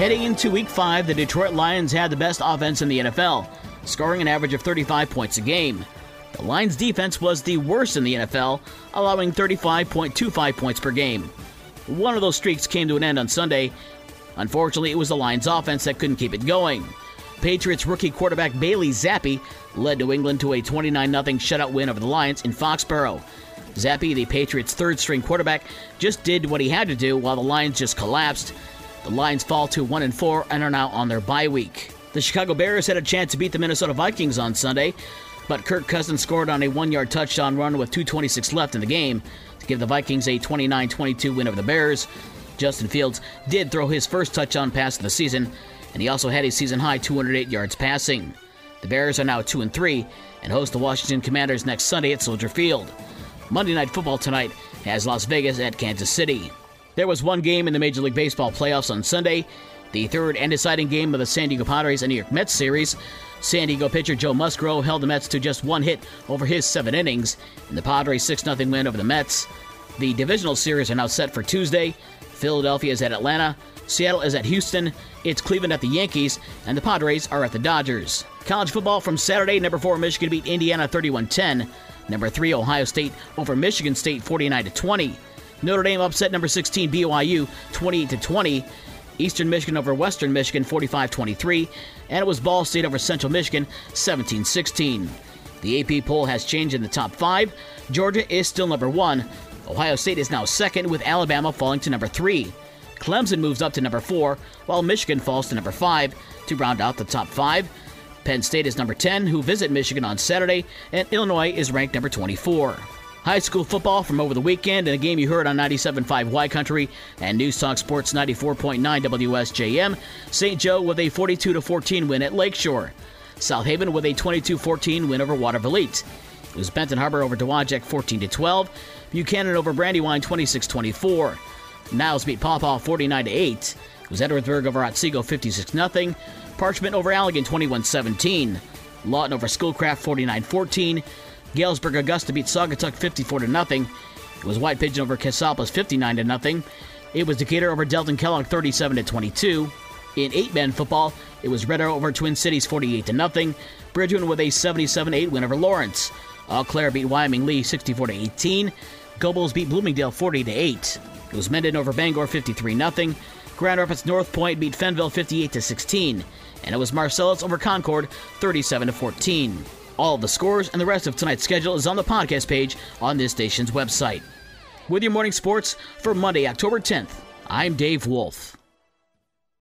Heading into week five, the Detroit Lions had the best offense in the NFL, scoring an average of 35 points a game. The Lions' defense was the worst in the NFL, allowing 35.25 points per game. One of those streaks came to an end on Sunday. Unfortunately, it was the Lions' offense that couldn't keep it going. Patriots rookie quarterback Bailey Zappe led New England to a 29 0 shutout win over the Lions in Foxborough. Zappe, the Patriots' third string quarterback, just did what he had to do while the Lions just collapsed. The Lions fall to 1 and 4 and are now on their bye week. The Chicago Bears had a chance to beat the Minnesota Vikings on Sunday, but Kirk Cousins scored on a one yard touchdown run with 2.26 left in the game to give the Vikings a 29 22 win over the Bears. Justin Fields did throw his first touchdown pass of the season, and he also had a season high 208 yards passing. The Bears are now 2 and 3 and host the Washington Commanders next Sunday at Soldier Field. Monday Night Football tonight has Las Vegas at Kansas City. There was one game in the Major League Baseball playoffs on Sunday, the third and deciding game of the San Diego Padres and New York Mets series. San Diego pitcher Joe Musgrove held the Mets to just one hit over his seven innings in the Padres' 6 0 win over the Mets. The divisional series are now set for Tuesday. Philadelphia is at Atlanta, Seattle is at Houston, it's Cleveland at the Yankees, and the Padres are at the Dodgers. College football from Saturday, number 4 Michigan beat Indiana 31 10. Number 3 Ohio State over Michigan State 49 20. Notre Dame upset number 16 BYU 28 to 20. Eastern Michigan over Western Michigan 45 23. And it was Ball State over Central Michigan 17 16. The AP poll has changed in the top five. Georgia is still number one. Ohio State is now second, with Alabama falling to number three. Clemson moves up to number four, while Michigan falls to number five to round out the top five. Penn State is number 10, who visit Michigan on Saturday, and Illinois is ranked number 24. High school football from over the weekend in a game you heard on 97.5 Y Country and News Talk Sports 94.9 WSJM. St. Joe with a 42 14 win at Lakeshore. South Haven with a 22 14 win over Watervliet It was Benton Harbor over Dowagiac 14 12. Buchanan over Brandywine 26 24. Niles beat Paw 49 8. It was Edwardsburg over Otsego 56 0. Parchment over Allegan 21 17. Lawton over Schoolcraft 49 14. Galesburg Augusta beat Saugatuck 54 0. It was White Pigeon over Cassopolis 59 0. It was Decatur over Delton Kellogg 37 22. In eight man football, it was Red Arrow over Twin Cities 48 0. Bridgeland with a 77 8 win over Lawrence. Eau Claire beat Wyoming Lee 64 18. Gobles beat Bloomingdale 40 8. It was Mendon over Bangor 53 0. Grand Rapids NorthPointe beat Fenville 58 16. And it was Marcellus over Concord 37 14. All of the scores and the rest of tonight's schedule is on the podcast page on this station's website. With your morning sports for Monday, October 10th, I'm Dave Wolf.